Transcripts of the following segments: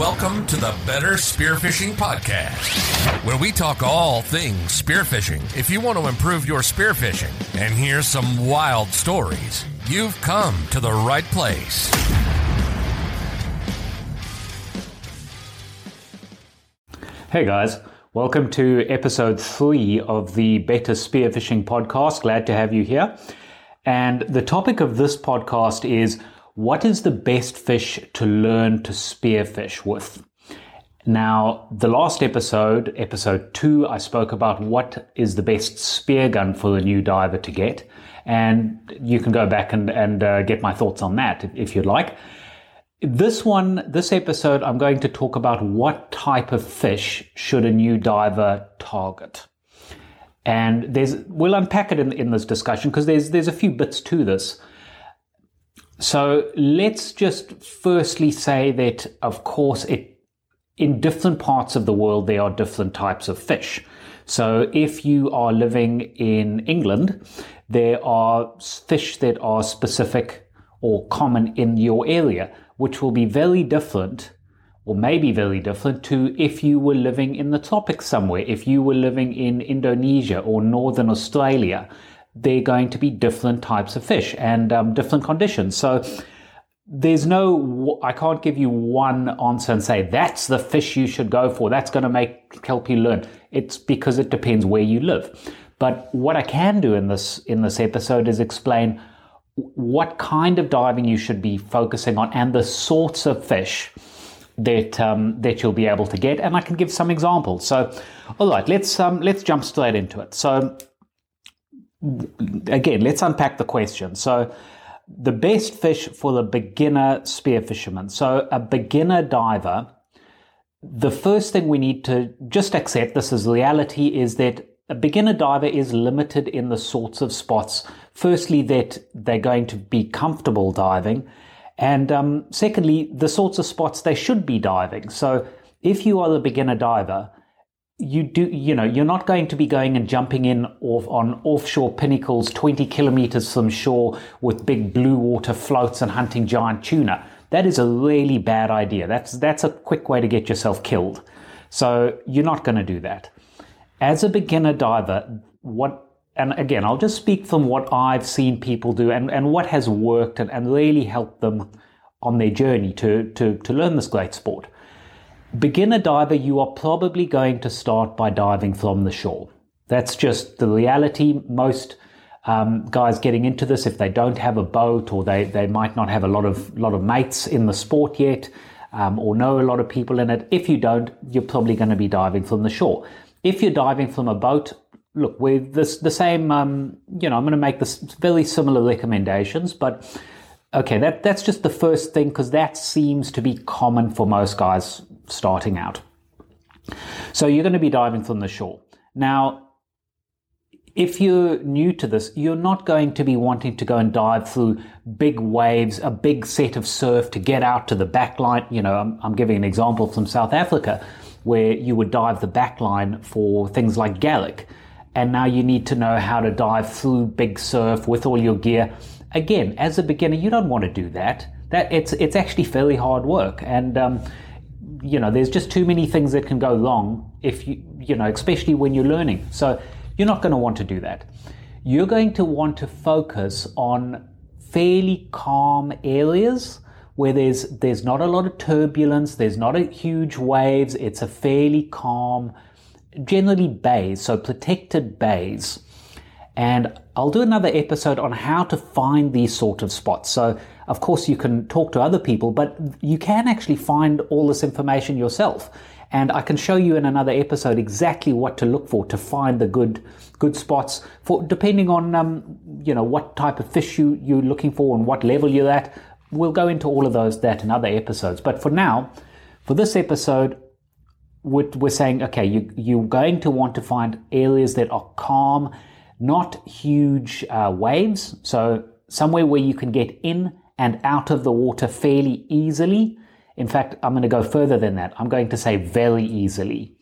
Welcome to the Better Spearfishing Podcast, where we talk all things spearfishing. If you want to improve your spearfishing and hear some wild stories, you've come to the right place. Hey guys, welcome to episode three of the Better Spearfishing Podcast. Glad to have you here. And the topic of this podcast is what is the best fish to learn to spearfish with? Now, the last episode, episode two, I spoke about what is the best spear gun for a new diver to get. And you can go back and, and uh, get my thoughts on that if you'd like. This one, this episode, I'm going to talk about what type of fish should a new diver target. And there's, we'll unpack it in, in this discussion because there's, there's a few bits to this. So let's just firstly say that, of course, it, in different parts of the world, there are different types of fish. So if you are living in England, there are fish that are specific or common in your area, which will be very different or maybe very different to if you were living in the tropics somewhere. If you were living in Indonesia or Northern Australia, they're going to be different types of fish and um, different conditions. So there's no, I can't give you one answer and say that's the fish you should go for. That's going to make help you learn. It's because it depends where you live. But what I can do in this in this episode is explain what kind of diving you should be focusing on and the sorts of fish that um, that you'll be able to get, and I can give some examples. So, all right, let's um, let's jump straight into it. So, again, let's unpack the question. So, the best fish for the beginner spear fisherman. So, a beginner diver. The first thing we need to just accept this as reality is that a beginner diver is limited in the sorts of spots. Firstly, that they're going to be comfortable diving, and um, secondly, the sorts of spots they should be diving. So if you are a beginner diver, you do, you know, you're not going to be going and jumping in off on offshore pinnacles 20 kilometers from shore with big blue water floats and hunting giant tuna. That is a really bad idea. That's, that's a quick way to get yourself killed. So you're not going to do that. As a beginner diver, what and again, I'll just speak from what I've seen people do and, and what has worked and, and really helped them on their journey to, to, to learn this great sport. Beginner diver, you are probably going to start by diving from the shore. That's just the reality. Most um, guys getting into this, if they don't have a boat or they, they might not have a lot of lot of mates in the sport yet, um, or know a lot of people in it. If you don't, you're probably going to be diving from the shore. If you're diving from a boat, look, with this the same. Um, you know, I'm going to make this very similar recommendations, but okay, that that's just the first thing because that seems to be common for most guys starting out. So you're going to be diving from the shore now. If you're new to this, you're not going to be wanting to go and dive through big waves, a big set of surf to get out to the back line. You know, I'm, I'm giving an example from South Africa where you would dive the back line for things like Garrick and now you need to know how to dive through big surf with all your gear. Again, as a beginner, you don't want to do that. That it's it's actually fairly hard work, and um, you know there's just too many things that can go wrong if you you know especially when you're learning. So you're not going to want to do that. You're going to want to focus on fairly calm areas where there's there's not a lot of turbulence, there's not a huge waves. It's a fairly calm generally bays, so protected bays. And I'll do another episode on how to find these sort of spots. So, of course, you can talk to other people, but you can actually find all this information yourself. And I can show you in another episode exactly what to look for to find the good good spots for depending on um, you know what type of fish you, you're looking for and what level you're at. We'll go into all of those that in other episodes. But for now, for this episode, we're saying, okay, you, you're going to want to find areas that are calm, not huge uh, waves. So somewhere where you can get in and out of the water fairly easily. In fact, I'm going to go further than that. I'm going to say very easily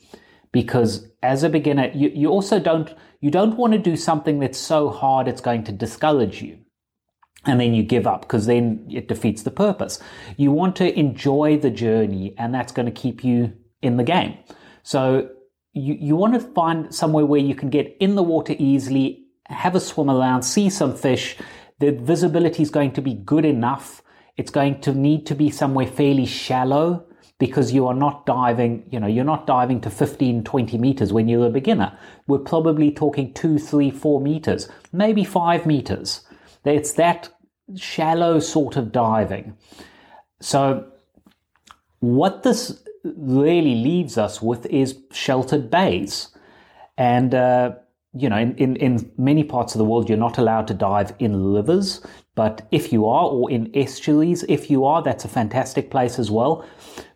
because as a beginner, you, you also don't, you don't want to do something that's so hard it's going to discourage you. and then you give up because then it defeats the purpose. You want to enjoy the journey, and that's going to keep you in the game. So you, you want to find somewhere where you can get in the water easily, have a swim around, see some fish. The visibility is going to be good enough. It's going to need to be somewhere fairly shallow because you are not diving, you know, you're not diving to 15, 20 meters when you're a beginner. We're probably talking two, three, four meters, maybe five meters. It's that shallow sort of diving. So, what this really leaves us with is sheltered bays. And, uh, you know, in, in, in, many parts of the world, you're not allowed to dive in rivers. But if you are, or in estuaries, if you are, that's a fantastic place as well.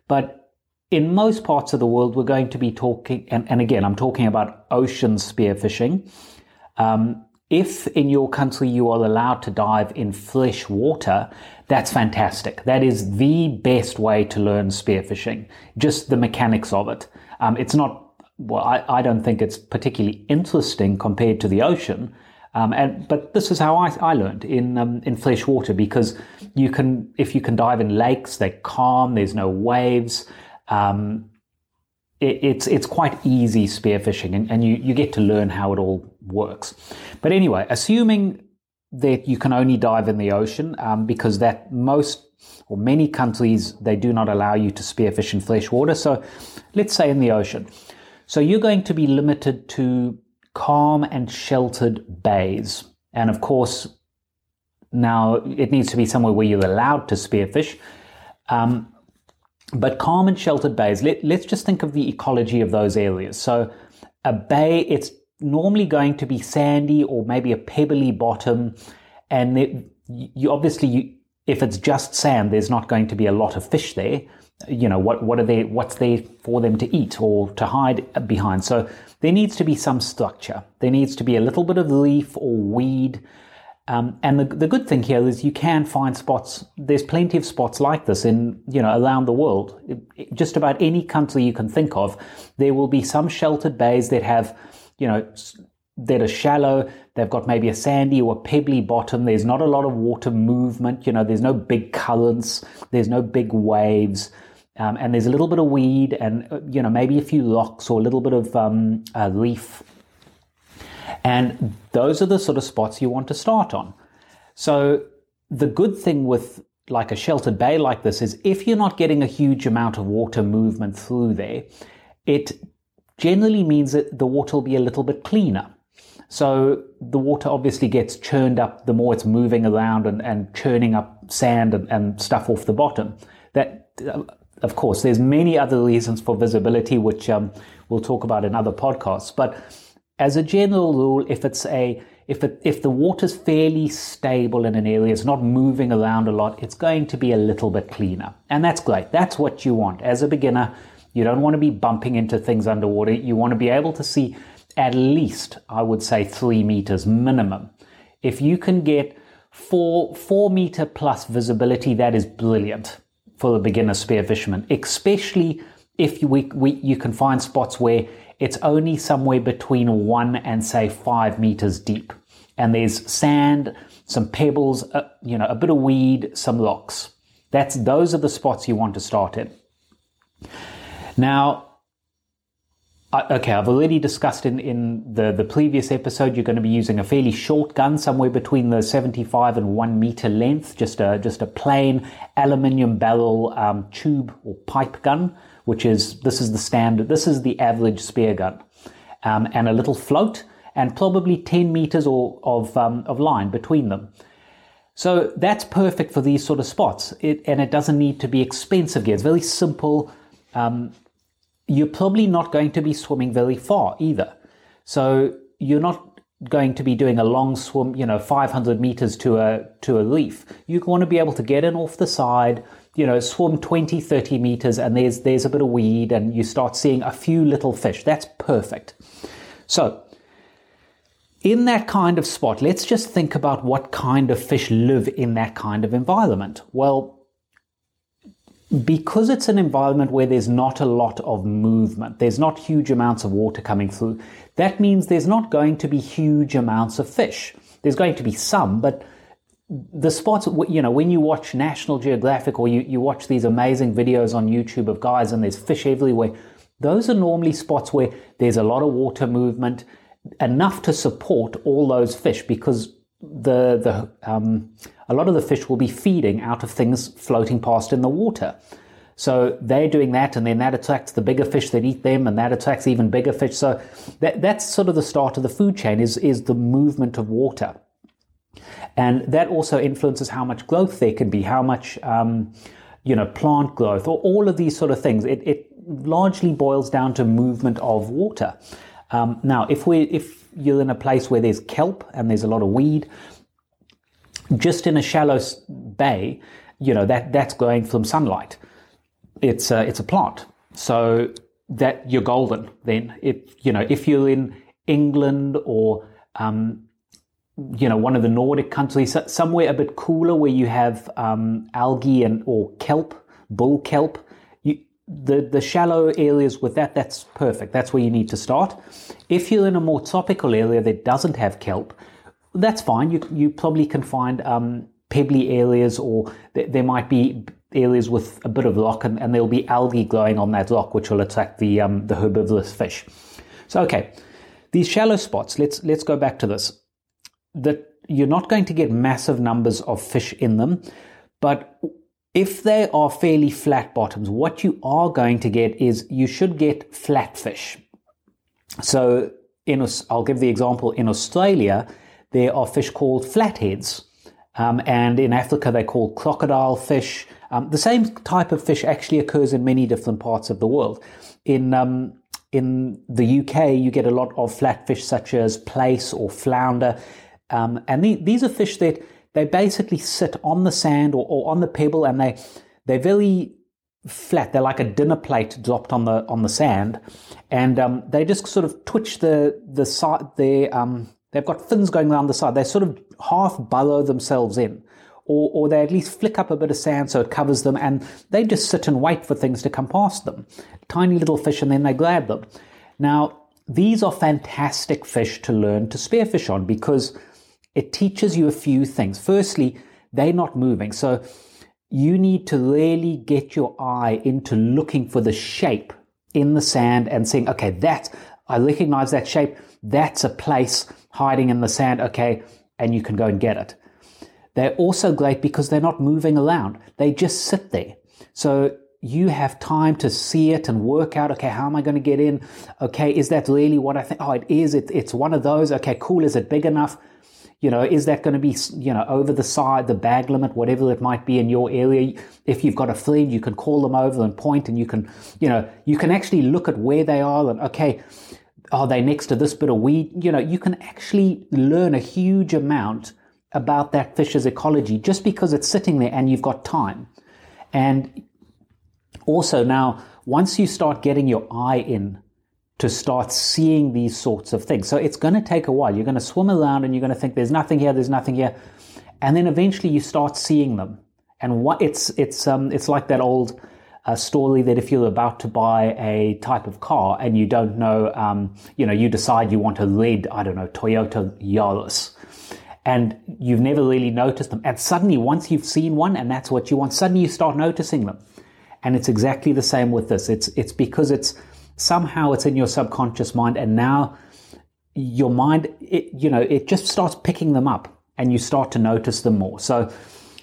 But in most parts of the world, we're going to be talking, and, and again, I'm talking about ocean spearfishing. Um, if in your country you are allowed to dive in fresh water, that's fantastic. That is the best way to learn spearfishing, just the mechanics of it. Um, it's not, well, I, I, don't think it's particularly interesting compared to the ocean. Um, and, but this is how I, I learned in um, in fresh water because you can if you can dive in lakes, they're calm, there's no waves. Um, it's it's quite easy spearfishing, and, and you, you get to learn how it all works. But anyway, assuming that you can only dive in the ocean, um, because that most or many countries they do not allow you to spearfish in fresh water. So let's say in the ocean. So you're going to be limited to calm and sheltered bays, and of course, now it needs to be somewhere where you're allowed to spearfish. Um, but calm and sheltered bays, let, let's just think of the ecology of those areas. So a bay, it's normally going to be sandy or maybe a pebbly bottom. And it, you obviously, you, if it's just sand, there's not going to be a lot of fish there. You know, what, what are they, what's there for them to eat or to hide behind? So there needs to be some structure. There needs to be a little bit of leaf or weed um, and the, the good thing here is you can find spots. There's plenty of spots like this in you know around the world. Just about any country you can think of, there will be some sheltered bays that have you know that are shallow. They've got maybe a sandy or a pebbly bottom. There's not a lot of water movement. You know, there's no big currents. There's no big waves. Um, and there's a little bit of weed and uh, you know maybe a few rocks or a little bit of um, uh, reef and those are the sort of spots you want to start on. So the good thing with like a sheltered bay like this is if you're not getting a huge amount of water movement through there, it generally means that the water will be a little bit cleaner. So the water obviously gets churned up the more it's moving around and, and churning up sand and, and stuff off the bottom. That, of course, there's many other reasons for visibility, which um, we'll talk about in other podcasts. But as a general rule, if it's a if it, if the water's fairly stable in an area, it's not moving around a lot, it's going to be a little bit cleaner. And that's great. That's what you want. As a beginner, you don't want to be bumping into things underwater. You want to be able to see at least, I would say, three meters minimum. If you can get four, four meter plus visibility, that is brilliant for the beginner spear fisherman, especially if you, we, we, you can find spots where it's only somewhere between one and say five meters deep. And there's sand, some pebbles, uh, you know, a bit of weed, some rocks. That's those are the spots you want to start in. Now, okay, I've already discussed in, in the, the previous episode, you're going to be using a fairly short gun, somewhere between the 75 and 1 meter length, just a, just a plain aluminium barrel um, tube or pipe gun which is this is the standard, this is the average spear gun, um, and a little float, and probably 10 meters or, of, um, of line between them. So that's perfect for these sort of spots, it, and it doesn't need to be expensive gear. It's very simple. Um, you're probably not going to be swimming very far either. So you're not going to be doing a long swim, you know, 500 meters to a to a reef. You want to be able to get in off the side, you know, swim 20, 30 meters and there's, there's a bit of weed and you start seeing a few little fish. That's perfect. So, in that kind of spot, let's just think about what kind of fish live in that kind of environment. Well, because it's an environment where there's not a lot of movement, there's not huge amounts of water coming through, that means there's not going to be huge amounts of fish. There's going to be some, but the spots, you know, when you watch National Geographic or you, you watch these amazing videos on YouTube of guys and there's fish everywhere, those are normally spots where there's a lot of water movement, enough to support all those fish because the, the, um, a lot of the fish will be feeding out of things floating past in the water. So they're doing that, and then that attracts the bigger fish that eat them, and that attracts even bigger fish. So that, that's sort of the start of the food chain is, is the movement of water. And that also influences how much growth there can be, how much, um, you know, plant growth, or all of these sort of things. It, it largely boils down to movement of water. Um, now, if we if you're in a place where there's kelp and there's a lot of weed, just in a shallow bay, you know that that's growing from sunlight. It's a, it's a plant, so that you're golden. Then, if you know if you're in England or um, you know, one of the Nordic countries, somewhere a bit cooler where you have um, algae and or kelp, bull kelp. The the shallow areas with that, that's perfect. That's where you need to start. If you're in a more tropical area that doesn't have kelp, that's fine. You you probably can find um, pebbly areas, or th- there might be areas with a bit of rock, and, and, there'll be algae growing on that rock, which will attract the um, the herbivorous fish. So okay, these shallow spots. Let's let's go back to this that you're not going to get massive numbers of fish in them, but if they are fairly flat bottoms, what you are going to get is you should get flat fish. So, in I'll give the example in Australia, there are fish called flatheads, um, and in Africa they're called crocodile fish. Um, the same type of fish actually occurs in many different parts of the world. In um, in the UK, you get a lot of flatfish such as plaice or flounder. Um, and the, these are fish that they basically sit on the sand or, or on the pebble and they, they're very flat. They're like a dinner plate dropped on the on the sand, and um, they just sort of twitch the the side. They um, they've got fins going around the side. They sort of half burrow themselves in, or or they at least flick up a bit of sand so it covers them, and they just sit and wait for things to come past them. Tiny little fish, and then they grab them. Now these are fantastic fish to learn to spearfish on because it teaches you a few things. Firstly, they're not moving. So you need to really get your eye into looking for the shape in the sand and saying, okay, that, I recognize that shape. That's a plaice hiding in the sand. Okay. And you can go and get it. They're also great because they're not moving around. They just sit there. So you have time to see it and work out, okay, how am I going to get in? Okay, is that really what I think? Oh, it is. It, it's one of those. Okay, cool. Is it big enough? You know, is that going to be, you know, over the side, the bag limit, whatever it might be in your area? If you've got a friend, you can call them over and point and you can, you know, you can actually look at where they are and, okay, are they next to this bit of weed? You know, you can actually learn a huge amount about that fish's ecology just because it's sitting there and you've got time. And also now, once you start getting your eye in to start seeing these sorts of things. So it's going to take a while. You're going to swim around and you're going to think there's nothing here, there's nothing here, and then eventually you start seeing them. And what it's it's um it's like that old uh, story that if you're about to buy a type of car and you don't know, um, you know, you decide you want a red, I don't know, Toyota Yaris. And you've never really noticed them. And suddenly, once you've seen one and that's what you want, suddenly you start noticing them. And it's exactly the same with this. It's, it's because it's, somehow it's in your subconscious mind and now your mind it, you know it just starts picking them up and you start to notice them more. So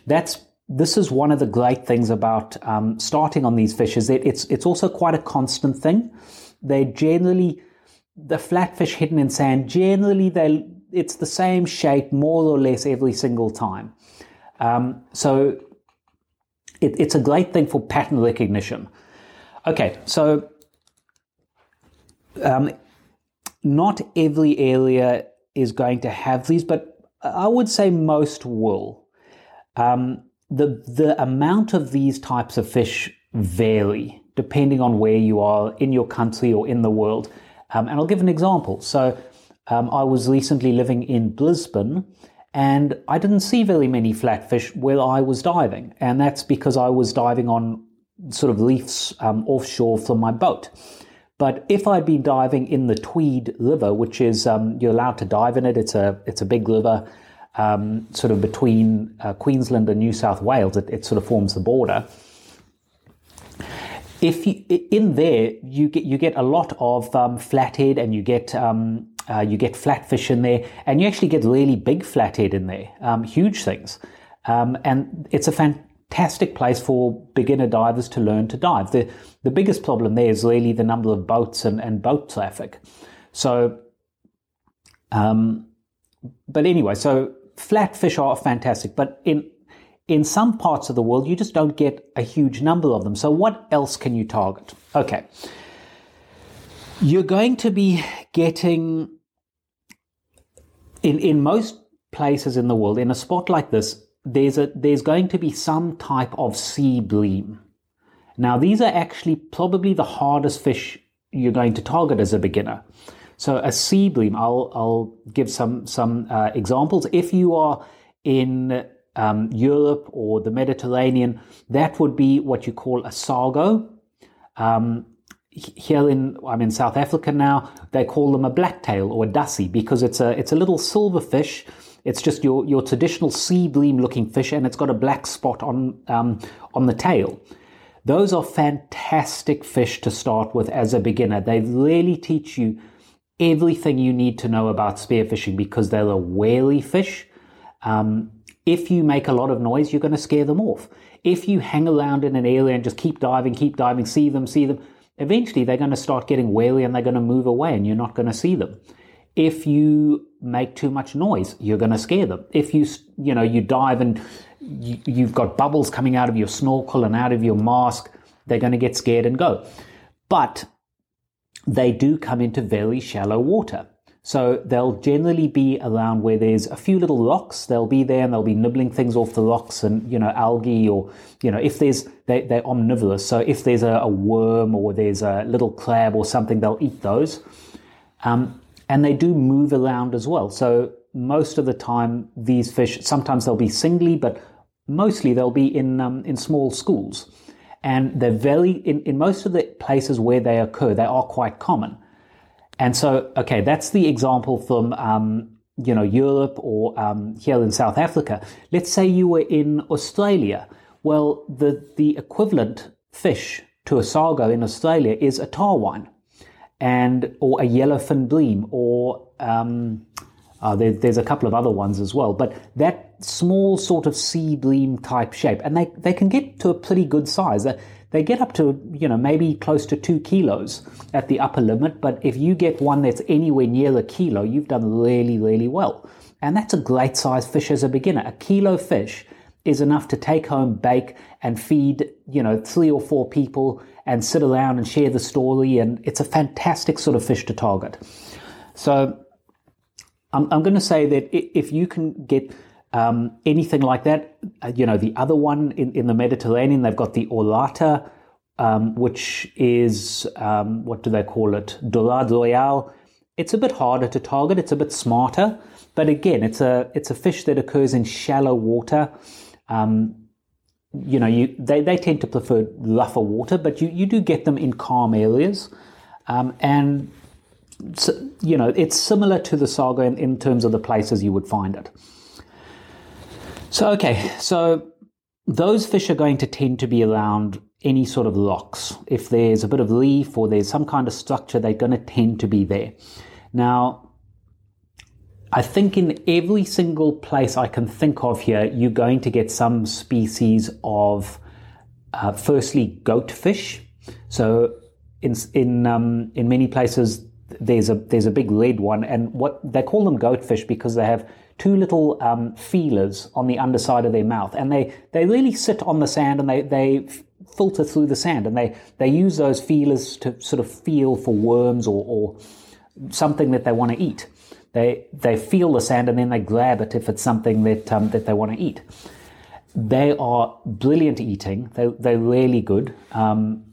that's this is one of the great things about um, starting on these fish is that it's it's also quite a constant thing. They generally the flatfish hidden in sand generally they it's the same shape more or less every single time. Um, so it, it's a great thing for pattern recognition. Okay so um, not every area is going to have these, but I would say most will. Um, the the amount of these types of fish vary depending on where you are in your country or in the world. Um, and I'll give an example. So um, I was recently living in Brisbane, and I didn't see very many flatfish where I was diving, and that's because I was diving on sort of reefs um, offshore from my boat. But if I'd been diving in the Tweed River, which is um, you're allowed to dive in it, it's a it's a big river. um, sort of between uh, Queensland and New South Wales. It, it, sort of forms the border. If you, in there, you get you get a lot of um, flathead, and you get um, uh, you get flatfish in there, and you actually get really big flathead in there, um, huge things, um, and it's a fantastic place for beginner divers to learn to dive. The the biggest problem there is really the number of boats and, and boat traffic. So, um, but anyway, so flatfish are fantastic, but in in some parts of the world, you just don't get a huge number of them. So, what else can you target? Okay. You're going to be getting, in, in most places in the world, in a spot like this, there's, a, there's going to be some type of sea bream. Now, these are actually probably the hardest fish you're going to target as a beginner. So, a sea bream, I'll, I'll give some, some uh, examples. If you are in um, Europe or the Mediterranean, that would be what you call a sargo. Um, here in I'm in South Africa now, they call them a blacktail or a dassie because it's a it's a little silver fish. It's just your your traditional sea bream looking fish, and it's got a black spot on um, on the tail. Those are fantastic fish to start with as a beginner. They really teach you everything you need to know about spearfishing because they're a wary fish. Um, if you make a lot of noise, you're going to scare them off. If you hang around in an area and just keep diving, keep diving, see them, see them, eventually they're going to start getting wary and they're going to move away and you're not going to see them. If you make too much noise, you're going to scare them. If you, you know, you dive and you, have got bubbles coming out of your snorkel and out of your mask, they're going to get scared and go. But they do come into very shallow water. So they'll generally be around where there's a few little rocks. They'll be there and they'll be nibbling things off the rocks and, you know, algae or, you know, if there's, they, they're omnivorous. So if there's a, a worm or there's a little crab or something, they'll eat those. Um, and they do move around as well. So most of the time, these fish, sometimes they'll be singly, but mostly they'll be in, um, in small schools. And they're very, in, in most of the places where they occur, they are quite common. And so, okay, that's the example from, um, you know, Europe or um, here in South Africa. Let's say you were in Australia. Well, the, the equivalent fish to a sargo in Australia is a tarwhine and or a yellowfin bream or um, uh, there, there's a couple of other ones as well, but that small sort of sea bream type shape, and they, they can get to a pretty good size they get up to, you know, maybe close to two kilos at the upper limit. But if you get one that's anywhere near a kilo, you've done really, really well. And that's a great size fish as a beginner. A kilo fish is enough to take home, bake, and feed, you know, three or four people and sit around and share the story. And it's a fantastic sort of fish to target. So I'm, I'm going to say that if you can get um, anything like that. Uh, you know, the other one in, in the Mediterranean, they've got the Orata, um, which is, um, what do they call it? Dorade Royale. It's a bit harder to target, it's a bit smarter, but again, it's a, it's a fish that occurs in shallow water. Um, you know, you, they, they tend to prefer rougher water, but you, you do get them in calm areas. Um, and, so, you know, it's similar to the sargo in, in terms of the places you would find it. So, okay, so those fish are going to tend to be around any sort of rocks. If there's a bit of leaf or there's some kind of structure, they're going to tend to be there. Now, I think in every single place I can think of here, you're going to get some species of, uh, firstly, goatfish. So, in in um, in many places, there's a there's a big red one, and what they call them goatfish because they have two little um, feelers on the underside of their mouth, and they, they really sit on the sand and they, they filter through the sand, and they, they use those feelers to sort of feel for worms or, or something that they want to eat. They, they feel the sand and then they grab it if it's something that, um, that they want to eat. They are brilliant eating. They, they're really good. Um,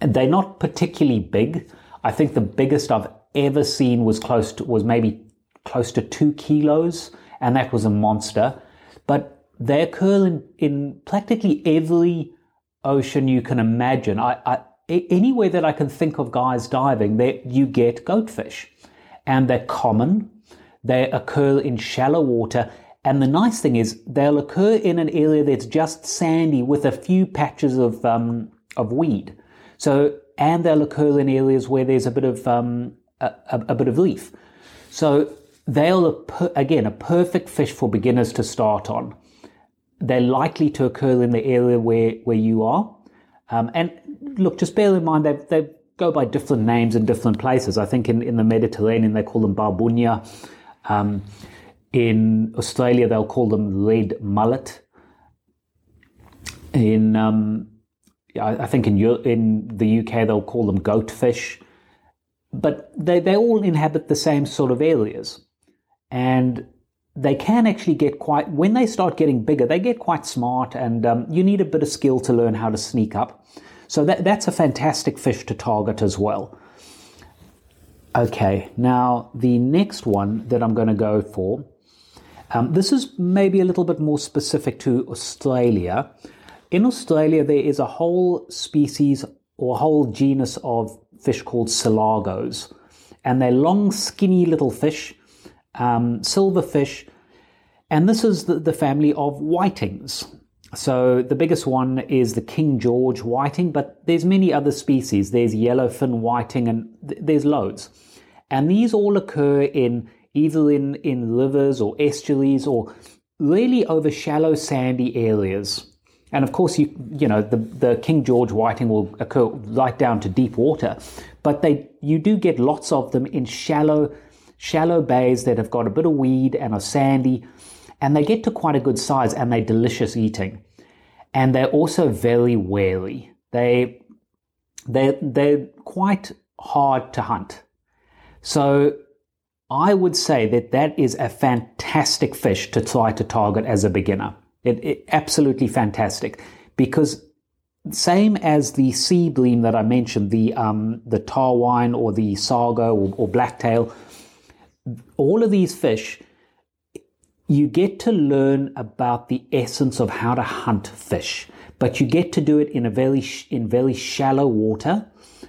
they're not particularly big. I think the biggest I've ever seen was close to, was maybe close to two kilos, and that was a monster. But they occur in, in practically every ocean you can imagine. I, I, anywhere that I can think of guys diving, there you get goatfish, and they're common. They occur in shallow water. And the nice thing is they'll occur in an area that's just sandy with a few patches of, um, of weed. So, and they'll occur in areas where there's a bit of, um, a, a, bit of leaf. So they'll, again, a perfect fish for beginners to start on. They're likely to occur in the area where, where you are. Um, and look, just bear in mind they they go by different names in different places. I think in, in the Mediterranean they call them barbunya. Um, in Australia they'll call them red mullet. In um, I think in in the UK they'll call them goatfish. But they, they all inhabit the same sort of areas. And they can actually get quite, when they start getting bigger, they get quite smart and um, you need a bit of skill to learn how to sneak up. So that, that's a fantastic fish to target as well. Okay, now the next one that I'm going to go for, um, this is maybe a little bit more specific to Australia. In Australia, there is a whole species or whole genus of fish called sillagos, And they're long, skinny little fish, um, silver fish. And this is the, the family of whitings. So the biggest one is the King George whiting, but there's many other species. There's yellowfin whiting, and th- there's loads. And these all occur in either in, in rivers or estuaries or really over shallow sandy areas. And of course, you you know the, the King George whiting will occur right down to deep water, but they you do get lots of them in shallow shallow bays that have got a bit of weed and are sandy, and they get to quite a good size and they're delicious eating, and they're also very wary. They they they're quite hard to hunt, so I would say that that is a fantastic fish to try to target as a beginner. It, it, absolutely fantastic because same as the sea bream that I mentioned, the um, the tarwhine or the sargo or, or blacktail, all of these fish, you get to learn about the essence of how to hunt fish, but you get to do it in a very in very shallow water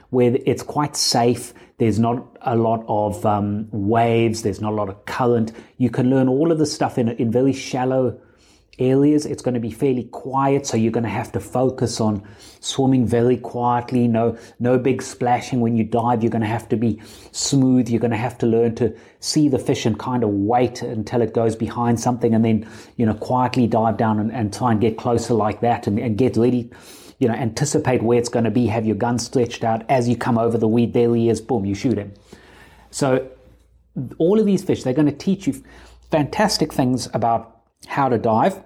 where it's quite safe. There's not a lot of um, waves. There's not a lot of current. You can learn all of the stuff in in very shallow areas. It's going to be fairly quiet, so you're going to have to focus on swimming very quietly. No, no big splashing when you dive. You're going to have to be smooth. You're going to have to learn to see the fish and kind of wait until it goes behind something, and then you know quietly dive down and, and try and get closer like that, and, and get ready. You know, anticipate where it's going to be. Have your gun stretched out as you come over the weed. There he is. Boom! You shoot him. So all of these fish, they're going to teach you fantastic things about how to dive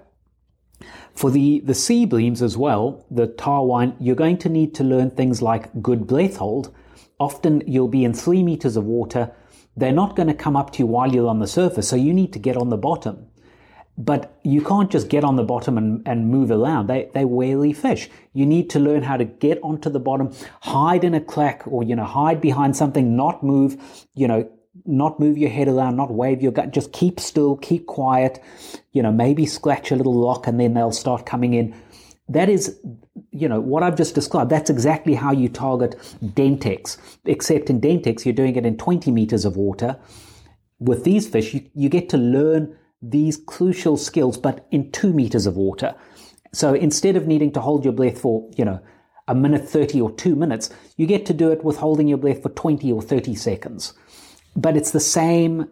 for the, the sea breams as well, the tarwhine, you're going to need to learn things like good breath hold. Often you'll be in three meters of water. They're not going to come up to you while you're on the surface, so you need to get on the bottom. But you can't just get on the bottom and, and move around. They, they wary fish. You need to learn how to get onto the bottom, hide in a crack or, you know, hide behind something, not move, you know, not move your head around, not wave your gut, just keep still, keep quiet, you know, maybe scratch a little lock and then they'll start coming in. That is, you know, what I've just described. That's exactly how you target dentex, except in dentex, you're doing it in 20 meters of water. With these fish, you, you get to learn these crucial skills, but in two meters of water. So instead of needing to hold your breath for, you know, a minute 30 or two minutes, you get to do it with holding your breath for 20 or 30 seconds but it's the same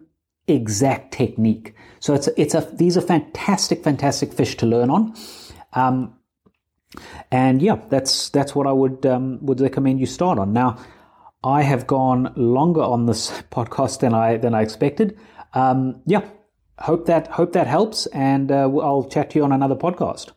exact technique. So it's it's a these are fantastic, fantastic fish to learn on. Um, and yeah, that's that's what I would um, would recommend you start on. Now, I have gone longer on this podcast than I than I expected. Um, yeah, hope that hope that helps, and uh, I'll chat to you on another podcast.